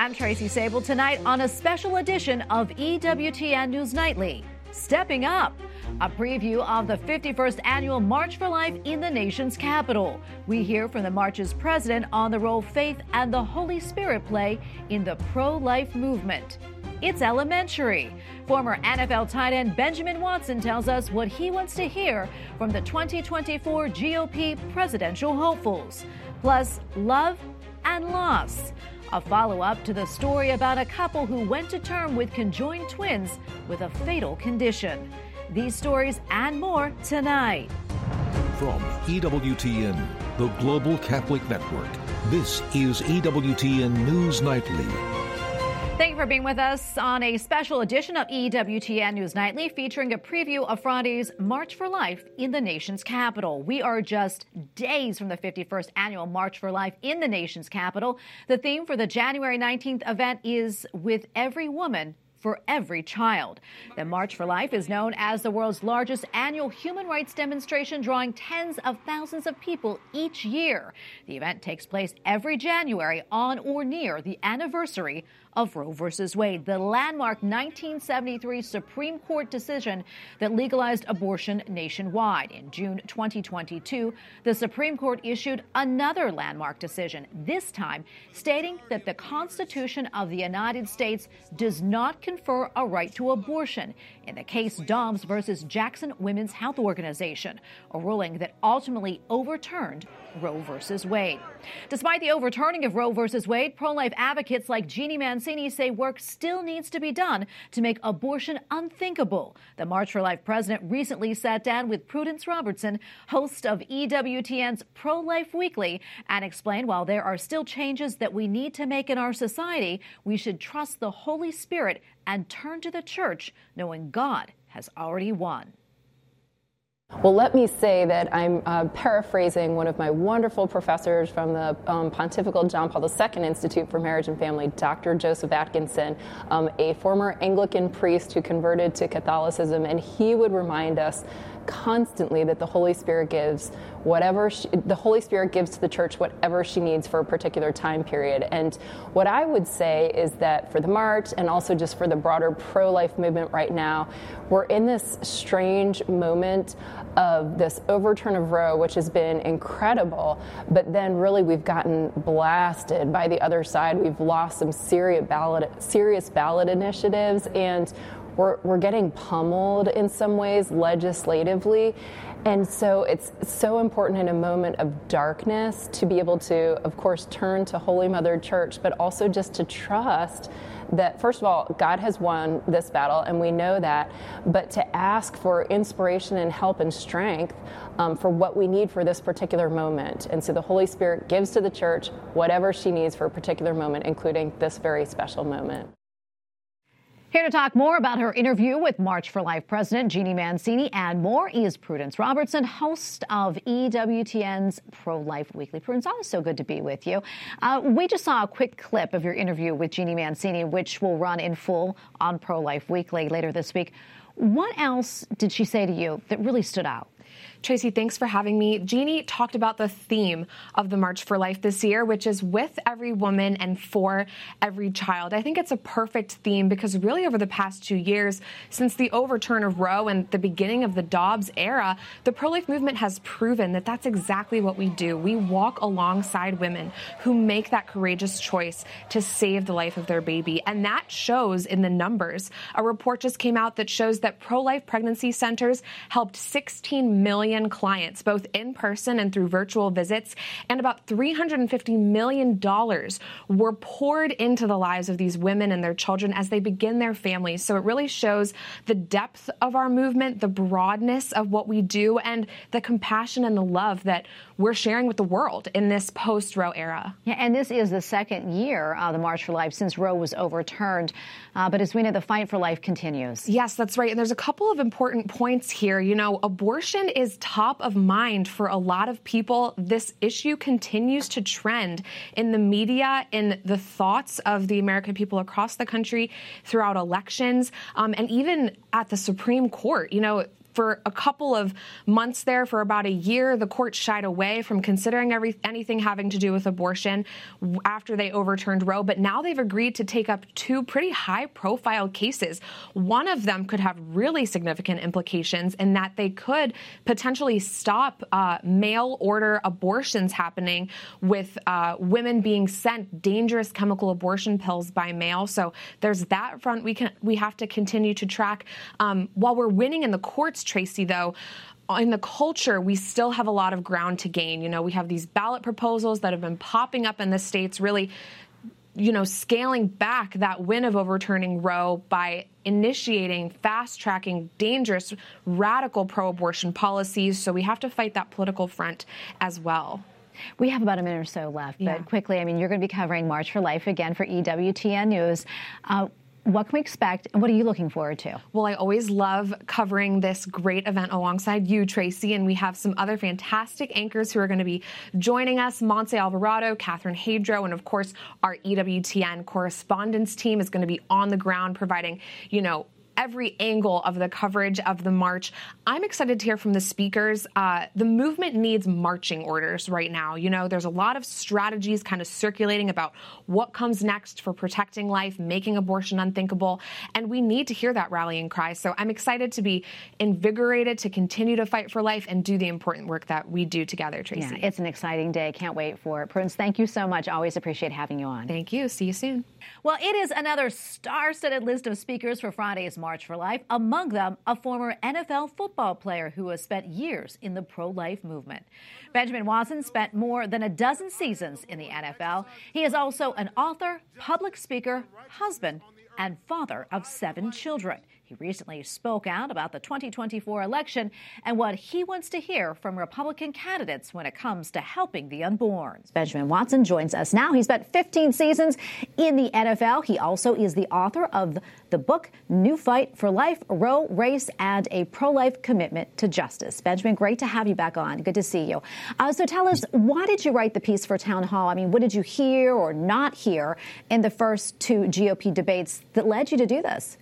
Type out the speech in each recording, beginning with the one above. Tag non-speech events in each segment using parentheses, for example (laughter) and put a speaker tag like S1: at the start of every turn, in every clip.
S1: I'm Tracy Sabol tonight on a special edition of EWTN News Nightly. Stepping up, a preview of the 51st annual March for Life in the nation's capital. We hear from the march's president on the role faith and the Holy Spirit play in the pro life movement. It's elementary. Former NFL tight end Benjamin Watson tells us what he wants to hear from the 2024 GOP presidential hopefuls. Plus, love and loss. A follow up to the story about a couple who went to term with conjoined twins with a fatal condition. These stories and more tonight.
S2: From EWTN, the Global Catholic Network, this is EWTN News Nightly.
S1: Thank you for being with us on a special edition of EWTN News Nightly featuring a preview of Friday's March for Life in the nation's capital. We are just days from the 51st annual March for Life in the nation's capital. The theme for the January 19th event is With Every Woman for every child. The March for Life is known as the world's largest annual human rights demonstration, drawing tens of thousands of people each year. The event takes place every January on or near the anniversary of Roe v. Wade, the landmark 1973 Supreme Court decision that legalized abortion nationwide. In June 2022, the Supreme Court issued another landmark decision, this time stating that the Constitution of the United States does not confer a right to abortion in the case Dobbs versus Jackson Women's Health Organization, a ruling that ultimately overturned Roe v. Wade. Despite the overturning of Roe v. Wade, pro life advocates like Jeanne Mancini say work still needs to be done to make abortion unthinkable. The March for Life president recently sat down with Prudence Robertson, host of EWTN's Pro Life Weekly, and explained while there are still changes that we need to make in our society, we should trust the Holy Spirit and turn to the church, knowing God has already won.
S3: Well, let me say that I'm uh, paraphrasing one of my wonderful professors from the um, Pontifical John Paul II Institute for Marriage and Family, Dr. Joseph Atkinson, um, a former Anglican priest who converted to Catholicism, and he would remind us constantly that the Holy Spirit gives whatever she, the Holy Spirit gives to the church whatever she needs for a particular time period. And what I would say is that for the March and also just for the broader pro life movement right now, we're in this strange moment of this overturn of Roe, which has been incredible, but then really we've gotten blasted by the other side. We've lost some serious ballot, serious ballot initiatives and we're, we're getting pummeled in some ways legislatively. And so it's so important in a moment of darkness to be able to, of course, turn to Holy Mother Church, but also just to trust that, first of all, God has won this battle, and we know that, but to ask for inspiration and help and strength um, for what we need for this particular moment. And so the Holy Spirit gives to the church whatever she needs for a particular moment, including this very special moment.
S1: Here to talk more about her interview with March for Life President Jeanne Mancini and more is Prudence Robertson, host of EWTN's Pro Life Weekly. Prudence, always so good to be with you. Uh, we just saw a quick clip of your interview with Jeanne Mancini, which will run in full on Pro Life Weekly later this week. What else did she say to you that really stood out?
S4: Tracy, thanks for having me. Jeanne talked about the theme of the March for Life this year, which is with every woman and for every child. I think it's a perfect theme because really over the past two years, since the overturn of Roe and the beginning of the Dobbs era, the pro life movement has proven that that's exactly what we do. We walk alongside women who make that courageous choice to save the life of their baby. And that shows in the numbers. A report just came out that shows that pro life pregnancy centers helped 16 million million clients, both in person and through virtual visits, and about $350 million were poured into the lives of these women and their children as they begin their families. So it really shows the depth of our movement, the broadness of what we do, and the compassion and the love that we're sharing with the world in this post Roe era.
S1: Yeah, and this is the second year of the March for Life since Roe was overturned. Uh, but as we know, the fight for life continues.
S4: Yes, that's right. And there's a couple of important points here. You know, abortion is top of mind for a lot of people. This issue continues to trend in the media, in the thoughts of the American people across the country throughout elections, um, and even at the Supreme Court. You know, for a couple of months there, for about a year, the court shied away from considering every, anything having to do with abortion after they overturned Roe. But now they've agreed to take up two pretty high profile cases. One of them could have really significant implications in that they could potentially stop uh, mail order abortions happening with uh, women being sent dangerous chemical abortion pills by mail. So there's that front we can we have to continue to track. Um, while we're winning in the courts, Tracy, though, in the culture, we still have a lot of ground to gain. You know, we have these ballot proposals that have been popping up in the states, really, you know, scaling back that win of overturning Roe by initiating, fast tracking dangerous, radical pro abortion policies. So we have to fight that political front as well.
S1: We have about a minute or so left, but quickly, I mean, you're going to be covering March for Life again for EWTN News. Uh, what can we expect and what are you looking forward to?
S4: Well, I always love covering this great event alongside you, Tracy, and we have some other fantastic anchors who are going to be joining us. Montse Alvarado, Catherine Hadro, and of course, our EWTN correspondence team is going to be on the ground providing, you know, every angle of the coverage of the march. I'm excited to hear from the speakers. Uh, the movement needs marching orders right now. You know, there's a lot of strategies kind of circulating about what comes next for protecting life, making abortion unthinkable, and we need to hear that rallying cry. So I'm excited to be invigorated to continue to fight for life and do the important work that we do together, Tracy.
S1: Yeah, it's an exciting day. Can't wait for it. Prudence, thank you so much. Always appreciate having you on.
S4: Thank you. See you soon.
S1: Well, it is another star studded list of speakers for Friday's March for Life. Among them, a former NFL football player who has spent years in the pro life movement. Benjamin Watson spent more than a dozen seasons in the NFL. He is also an author, public speaker, husband, and father of seven children. He recently spoke out about the 2024 election and what he wants to hear from Republican candidates when it comes to helping the unborn. Benjamin Watson joins us now. He spent 15 seasons in the NFL. He also is the author of the book New Fight for Life, Roe, Race, and a Pro Life Commitment to Justice. Benjamin, great to have you back on. Good to see you. Uh, so tell us, why did you write the piece for Townhall? I mean, what did you hear or not hear in the first two GOP debates that led you to do this?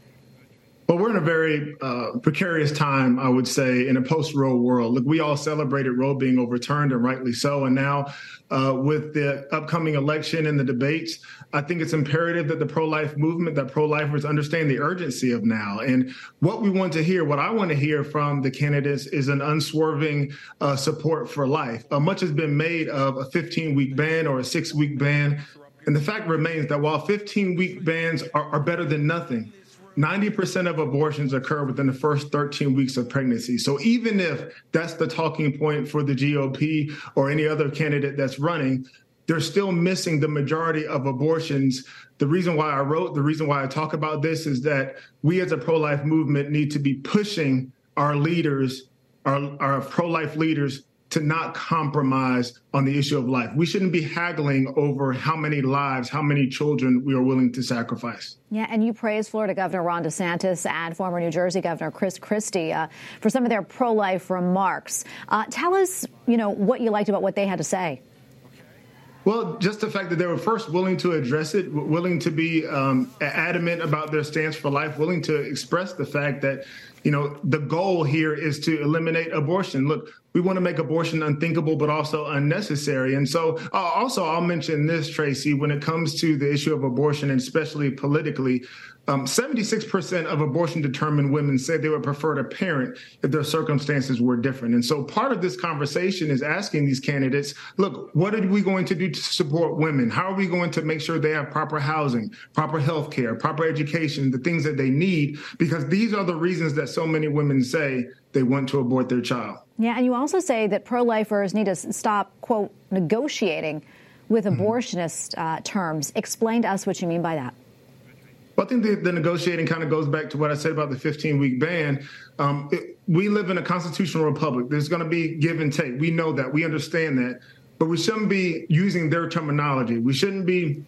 S5: Well, we're in a very uh, precarious time, I would say, in a post-Roe world. Look, we all celebrated Roe being overturned, and rightly so. And now, uh, with the upcoming election and the debates, I think it's imperative that the pro-life movement, that pro-lifers understand the urgency of now. And what we want to hear, what I want to hear from the candidates, is an unswerving uh, support for life. Uh, much has been made of a 15-week ban or a six-week ban. And the fact remains that while 15 week bans are, are better than nothing, 90% of abortions occur within the first 13 weeks of pregnancy. So even if that's the talking point for the GOP or any other candidate that's running, they're still missing the majority of abortions. The reason why I wrote, the reason why I talk about this is that we as a pro life movement need to be pushing our leaders, our, our pro life leaders, to not compromise on the issue of life. We shouldn't be haggling over how many lives, how many children we are willing to sacrifice.
S1: Yeah, and you praise Florida Governor Ron DeSantis and former New Jersey Governor Chris Christie uh, for some of their pro-life remarks. Uh, tell us, you know, what you liked about what they had to say.
S5: Well, just the fact that they were first willing to address it, willing to be um, adamant about their stance for life, willing to express the fact that, you know, the goal here is to eliminate abortion. Look, we want to make abortion unthinkable, but also unnecessary. And so, uh, also, I'll mention this, Tracy, when it comes to the issue of abortion, and especially politically, um, 76% of abortion determined women said they would prefer to parent if their circumstances were different. And so, part of this conversation is asking these candidates look, what are we going to do to support women? How are we going to make sure they have proper housing, proper health care, proper education, the things that they need? Because these are the reasons that so many women say they want to abort their child.
S1: Yeah, and you also say that pro lifers need to stop, quote, negotiating with mm-hmm. abortionist uh, terms. Explain to us what you mean by that.
S5: Well, I think the, the, negotiating kind of goes back to what I said about the 15 week ban. Um, it, we live in a constitutional republic. There's going to be give and take. We know that. We understand that. But we shouldn't be using their terminology. We shouldn't be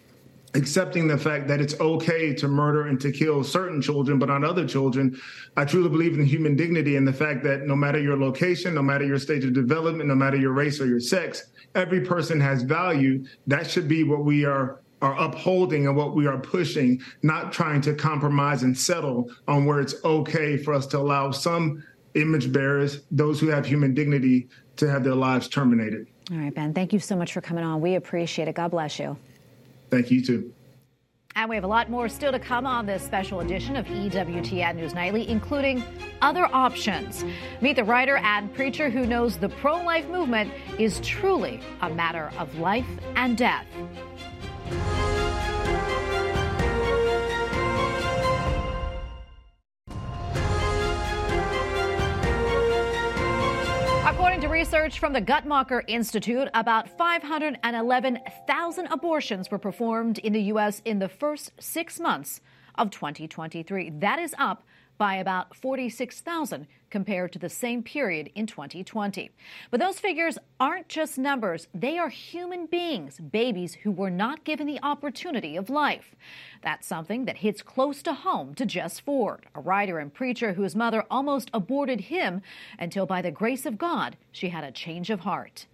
S5: accepting the fact that it's okay to murder and to kill certain children, but not other children. I truly believe in human dignity and the fact that no matter your location, no matter your stage of development, no matter your race or your sex, every person has value. That should be what we are are upholding and what we are pushing, not trying to compromise and settle on where it's okay for us to allow some image bearers, those who have human dignity, to have their lives terminated.
S1: All right, Ben, thank you so much for coming on. We appreciate it. God bless you.
S5: Thank you, too.
S1: And we have a lot more still to come on this special edition of EWTN News Nightly, including other options. Meet the writer and preacher who knows the pro life movement is truly a matter of life and death. According to research from the Guttmacher Institute, about 511,000 abortions were performed in the U.S. in the first six months of 2023. That is up by about 46,000 compared to the same period in 2020. But those figures aren't just numbers, they are human beings, babies who were not given the opportunity of life. That's something that hits close to home to Jess Ford, a writer and preacher whose mother almost aborted him until, by the grace of God, she had a change of heart.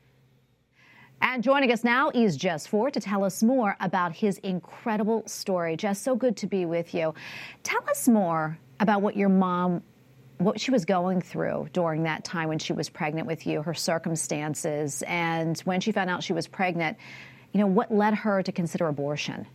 S1: And joining us now is Jess Ford to tell us more about his incredible story. Jess, so good to be with you. Tell us more about what your mom what she was going through during that time when she was pregnant with you, her circumstances, and when she found out she was pregnant, you know, what led her to consider abortion?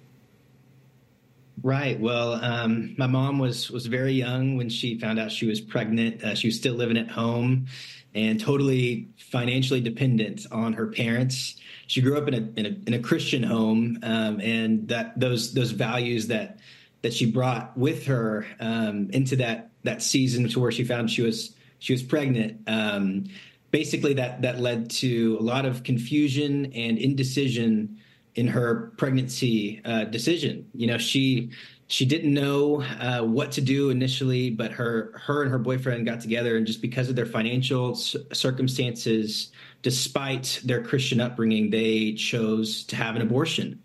S6: Right. Well, um, my mom was was very young when she found out she was pregnant. Uh, she was still living at home and totally financially dependent on her parents. She grew up in a in a, in a Christian home, um, and that those those values that that she brought with her um, into that that season to where she found she was she was pregnant. Um, basically, that that led to a lot of confusion and indecision in her pregnancy uh, decision. You know, she she didn't know uh, what to do initially, but her her and her boyfriend got together, and just because of their financial circumstances, despite their Christian upbringing, they chose to have an abortion.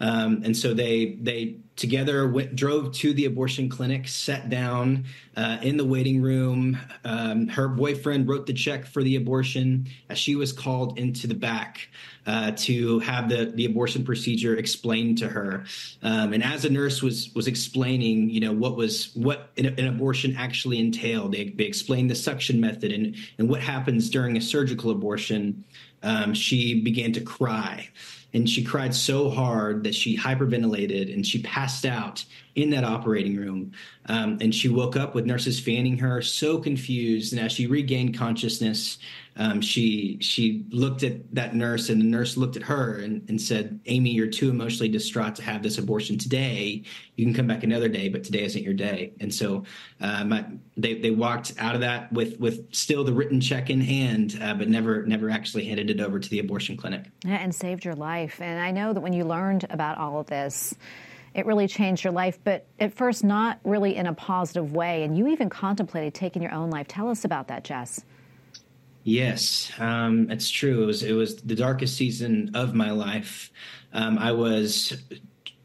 S6: Um, and so they they together went, drove to the abortion clinic, sat down uh, in the waiting room. Um, her boyfriend wrote the check for the abortion as she was called into the back uh, to have the, the abortion procedure explained to her. Um, and as a nurse was was explaining, you know, what was what an, an abortion actually entailed, they, they, explained the suction method and and what happens during a surgical abortion. Um, she began to cry and she cried so hard that she hyperventilated and she passed out in that operating room. Um, and she woke up with nurses fanning her, so confused. And as she regained consciousness, um, she she looked at that nurse, and the nurse looked at her and, and said, "Amy, you're too emotionally distraught to have this abortion today. You can come back another day, but today isn't your day." And so um, they they walked out of that with with still the written check in hand, uh, but never never actually handed it over to the abortion clinic.
S1: Yeah, and saved your life. And I know that when you learned about all of this it really changed your life, but at first, not really in a positive way. And you even contemplated taking your own life. Tell us about that, Jess.
S6: Yes, um, it's true. It was it was the darkest season of my life. Um, I was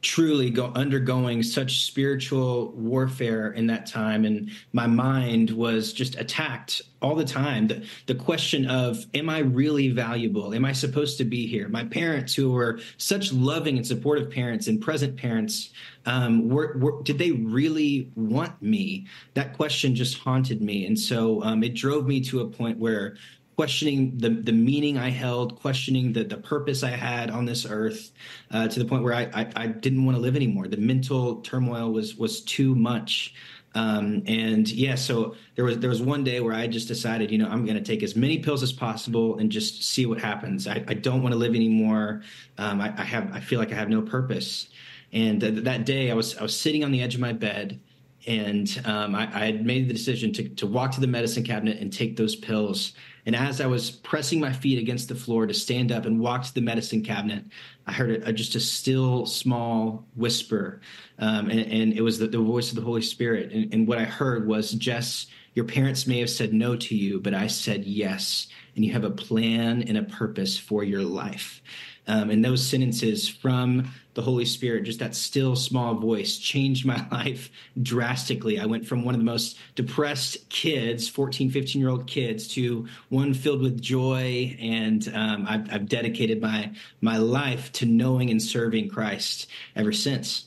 S6: truly go, undergoing such spiritual warfare in that time. And my mind was just attacked all the time. The, the question of am i really valuable? Am i supposed to be here? My parents who were such loving and supportive parents and present parents um, were, were, did they really want me? That question just haunted me. And so um, it drove me to a point where questioning the the meaning I held, questioning the the purpose I had on this earth, uh, to the point where I, I, I didn't want to live anymore. The mental turmoil was was too much. Um, and yeah, so there was there was one day where I just decided, you know, I'm going to take as many pills as possible and just see what happens. I, I don't want to live anymore. Um, I, I, have I feel like I have no purpose. And th- that day, I was I was sitting on the edge of my bed, and um, I, I, had made the decision to to walk to the medicine cabinet and take those pills. And as I was pressing my feet against the floor to stand up and walk to the medicine cabinet, I heard a, a, just a still, small whisper. Um, and, and, it was the, the, voice of the Holy Spirit. And, and what I heard was, Jess, your parents may have said no to you, but I said yes. And you have a plan and a purpose for your life. Um, and those sentences from the Holy Spirit, just that still small voice, changed my (laughs) life drastically. I went from one of the most depressed kids, 14, 15 year old kids, to one filled with joy. And um, I've, I've dedicated my, my life to knowing and serving Christ ever since.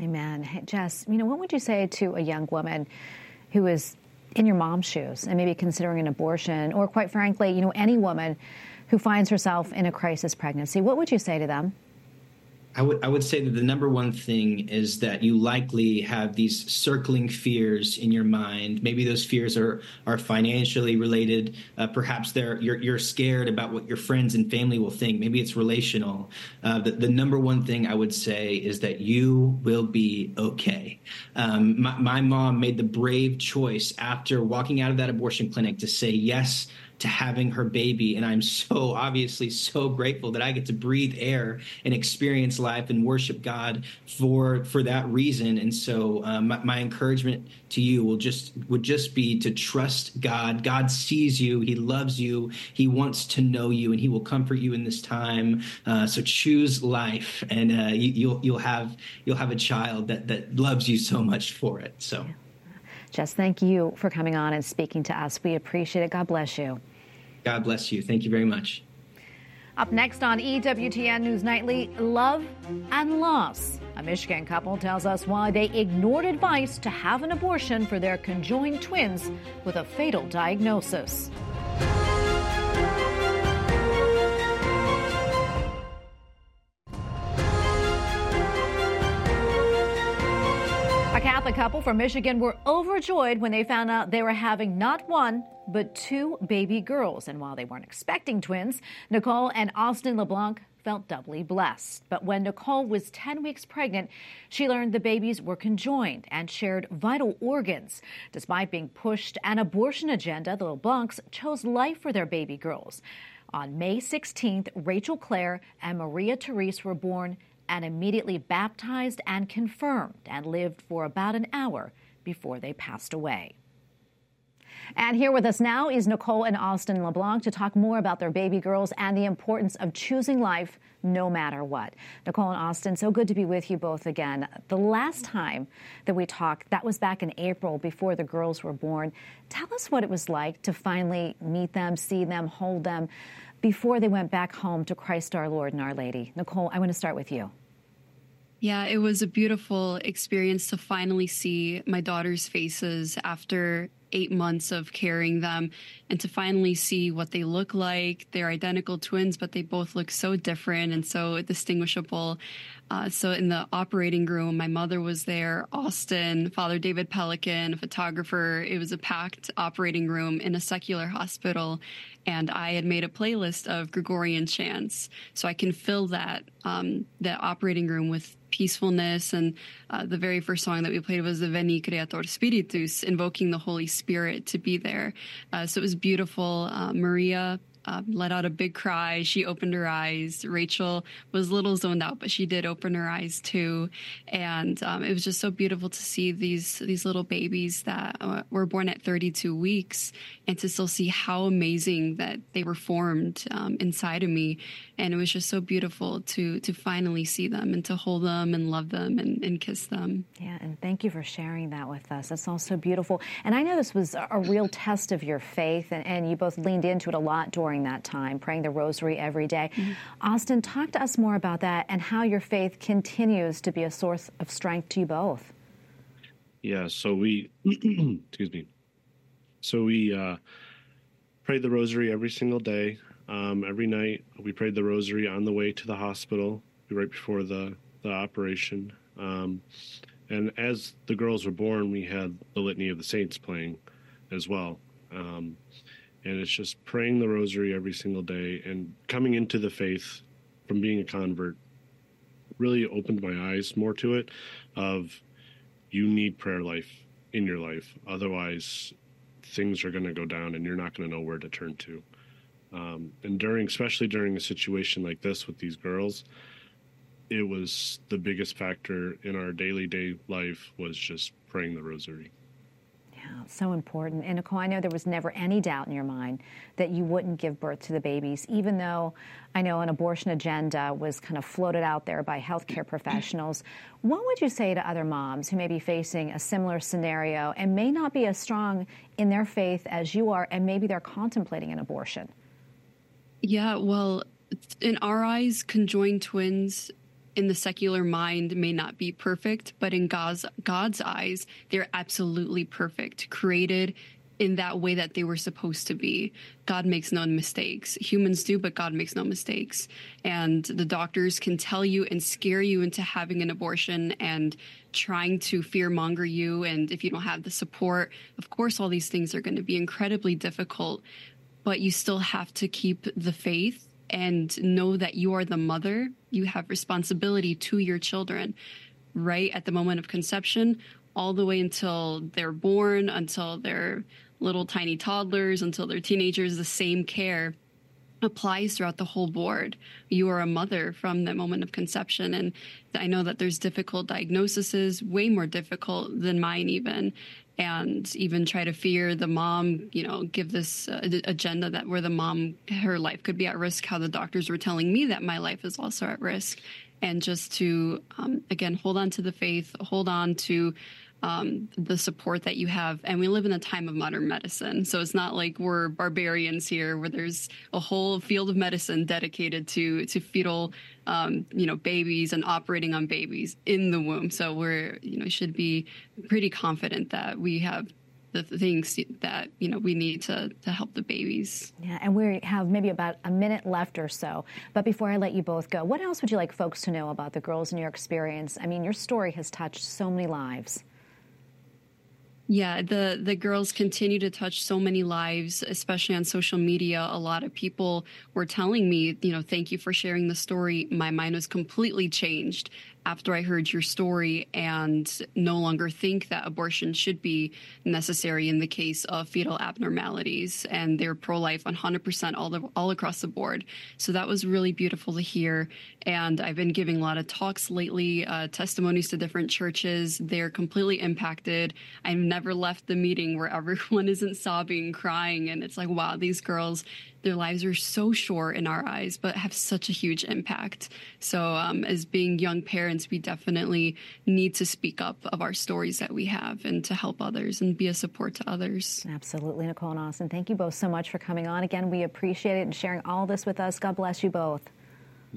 S1: Amen. Hey, Jess, you know, what would you say to a young woman who is in your mom's shoes and maybe considering an abortion, or quite frankly, you know, any woman who finds herself in a crisis pregnancy, what would you say to them?
S6: I would I would say that the number one thing is that you likely have these circling fears in your mind. Maybe those fears are are financially related. Uh, perhaps they're you're you're scared about what your friends and family will think. Maybe it's relational. Uh, the, the number one thing I would say is that you will be okay. Um, my, my mom made the brave choice after walking out of that abortion clinic to say yes to having her baby. And I'm so obviously so grateful that I get to breathe air and experience life and worship God for for that reason. And so um, my, my, encouragement to you will just would just be to trust God. God sees you. He loves you. He wants to know you, and He will comfort you in this time. Uh, so choose life, and uh, you, you'll you'll have you'll have a child that that loves you so much for it. So.
S1: Jess, thank you for coming on and speaking to us. We appreciate it. God bless you.
S6: God bless you. Thank you very much.
S1: Up next on EWTN News Nightly, love and loss. A Michigan couple tells us why they ignored advice to have an abortion for their conjoined twins with a fatal diagnosis. Couple from Michigan were overjoyed when they found out they were having not one, but two baby girls. And while they weren't expecting twins, Nicole and Austin LeBlanc felt doubly blessed. But when Nicole was 10 weeks pregnant, she learned the babies were conjoined and shared vital organs. Despite being pushed an abortion agenda, the LeBlancs chose life for their baby girls. On May 16th, Rachel Claire and Maria Therese were born and immediately baptized and confirmed and lived for about an hour before they passed away. And here with us now is Nicole and Austin LeBlanc to talk more about their baby girls and the importance of choosing life no matter what. Nicole and Austin, so good to be with you both again. The last time that we talked, that was back in April before the girls were born. Tell us what it was like to finally meet them, see them, hold them before they went back home to Christ our Lord and Our Lady. Nicole, I want to start with you.
S7: Yeah, it was a beautiful experience to finally see my daughter's faces after eight months of carrying them and to finally see what they look like. They're identical twins, but they both look so different and so distinguishable. Uh, so in the operating room, my mother was there, Austin, Father David Pelican, a photographer. It was a packed operating room in a secular hospital and I had made a playlist of Gregorian chants, so I can fill that um, that operating room with peacefulness. And uh, the very first song that we played was the Veni Creator Spiritus, invoking the Holy Spirit to be there. Uh, so it was beautiful. Uh, Maria um, let out a big cry. She opened her eyes. Rachel was a little zoned out, but she did open her eyes too. And um, it was just so beautiful to see these these little babies that uh, were born at 32 weeks, and to still see how amazing that they were formed um, inside of me. And it was just so beautiful to to finally see them and to hold them and love them and, and kiss them.
S1: Yeah, and thank you for sharing that with us. That's all so beautiful. And I know this was a real test of your faith, and, and you both leaned into it a lot during during that time, praying the rosary every day. Mm-hmm. Austin, talk to us more about that and how your faith continues to be a source of strength to you both.
S8: Yeah, so we, (clears throat) excuse me, so we uh, prayed the rosary every single day. Um, every night, we prayed the rosary on the way to the hospital right before the, the operation. Um, and as the girls were born, we had the Litany of the Saints playing as well. Um, and it's just praying the rosary every single day and coming into the faith from being a convert really opened my eyes more to it of you need prayer life in your life otherwise things are going to go down and you're not going to know where to turn to um, and during especially during a situation like this with these girls it was the biggest factor in our daily day life was just praying the rosary
S1: yeah, so important. And Nicole, I know there was never any doubt in your mind that you wouldn't give birth to the babies, even though I know an abortion agenda was kind of floated out there by healthcare professionals. (clears throat) What would you say to other moms who may be facing a similar scenario and may not be as strong in their faith as you are, and maybe they're contemplating an abortion?
S7: Yeah, well, in our eyes, conjoined twins in the secular mind may not be perfect, but in God's God's eyes, they're absolutely perfect, created in that way that they were supposed to be. God makes no mistakes. Humans do, but God makes no mistakes. And the doctors can tell you and scare you into having an abortion and trying to fear monger you. And if you don't have the support, of course, all these things are going to be incredibly difficult, but you still have to keep the faith and know that you are the mother. You have responsibility to your children right at the moment of conception all the way until they're born, until they're little tiny toddlers until they're teenagers, the same care applies throughout the whole board. You are a mother from the moment of conception. And I know that there's difficult diagnoses, way more difficult than mine, even. And even try to fear the mom, you know, give this uh, agenda that where the mom, her life could be at risk, how the doctors were telling me that my life is also at risk. And just to, um, again, hold on to the faith, hold on to um, the support that you have. And we live in a time of modern medicine. So it's not like we're barbarians here where there's a whole field of medicine dedicated to, to fetal, um, you know, babies and operating on babies in the womb. So we're, you know, should be pretty confident that we have the things that you know we need to to help the babies.
S1: Yeah, and we have maybe about a minute left or so. But before I let you both go, what else would you like folks to know about the girls in your experience? I mean, your story has touched so many lives.
S7: Yeah, the the girls continue to touch so many lives, especially on social media. A lot of people were telling me, you know, thank you for sharing the story. My mind was completely changed after I heard your story and no longer think that abortion should be necessary in the case of fetal abnormalities. And they're pro life 100% all, the, all across the board. So that was really beautiful to hear. And I've been giving a lot of talks lately, uh, testimonies to different churches. They're completely impacted. I've never left the meeting where (laughs) everyone isn't sobbing, crying. And it's like, wow, these girls, their lives are so short in our eyes, but have such a huge impact. So, um, as being young parents, we definitely need to speak up of our stories that we have and to help others and be a support to others.
S1: Absolutely, Nicole and Austin. Thank you both so much for coming on. Again, we appreciate it and sharing all this with us. God bless you both.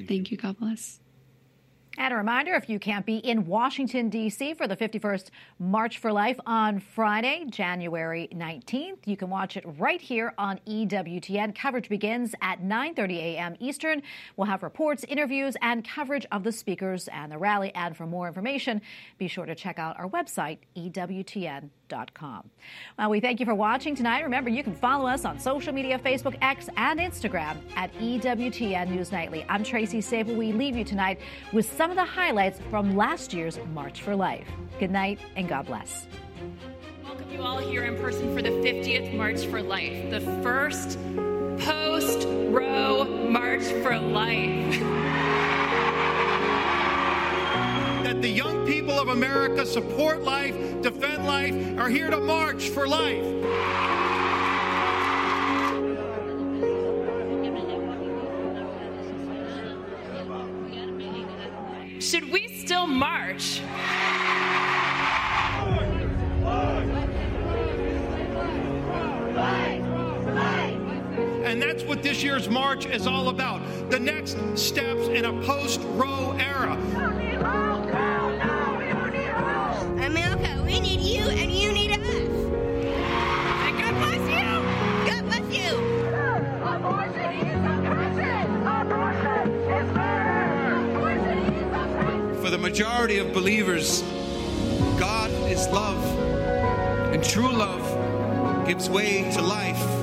S7: Thank you. God bless.
S1: And a reminder if you can't be in Washington, D.C. for the 51st March for Life on Friday, January 19th, you can watch it right here on EWTN. Coverage begins at 9.30 a.m. Eastern. We'll have reports, interviews, and coverage of the speakers and the rally. And for more information, be sure to check out our website, EWTN.com. Well, we thank you for watching tonight. Remember, you can follow us on social media Facebook, X, and Instagram at EWTN News Nightly. I'm Tracy Sabol. We leave you tonight with some of the highlights from last year's March for Life. Good night and God bless.
S9: Welcome you all here in person for the 50th March for Life, the first post Roe March for Life. (laughs)
S10: that the young people of America support life, defend life, are here to march for life.
S9: March?
S10: And that's what this year's march is all about the next steps in a post Roe era.
S11: Majority of believers, God is love. And true love gives way to life.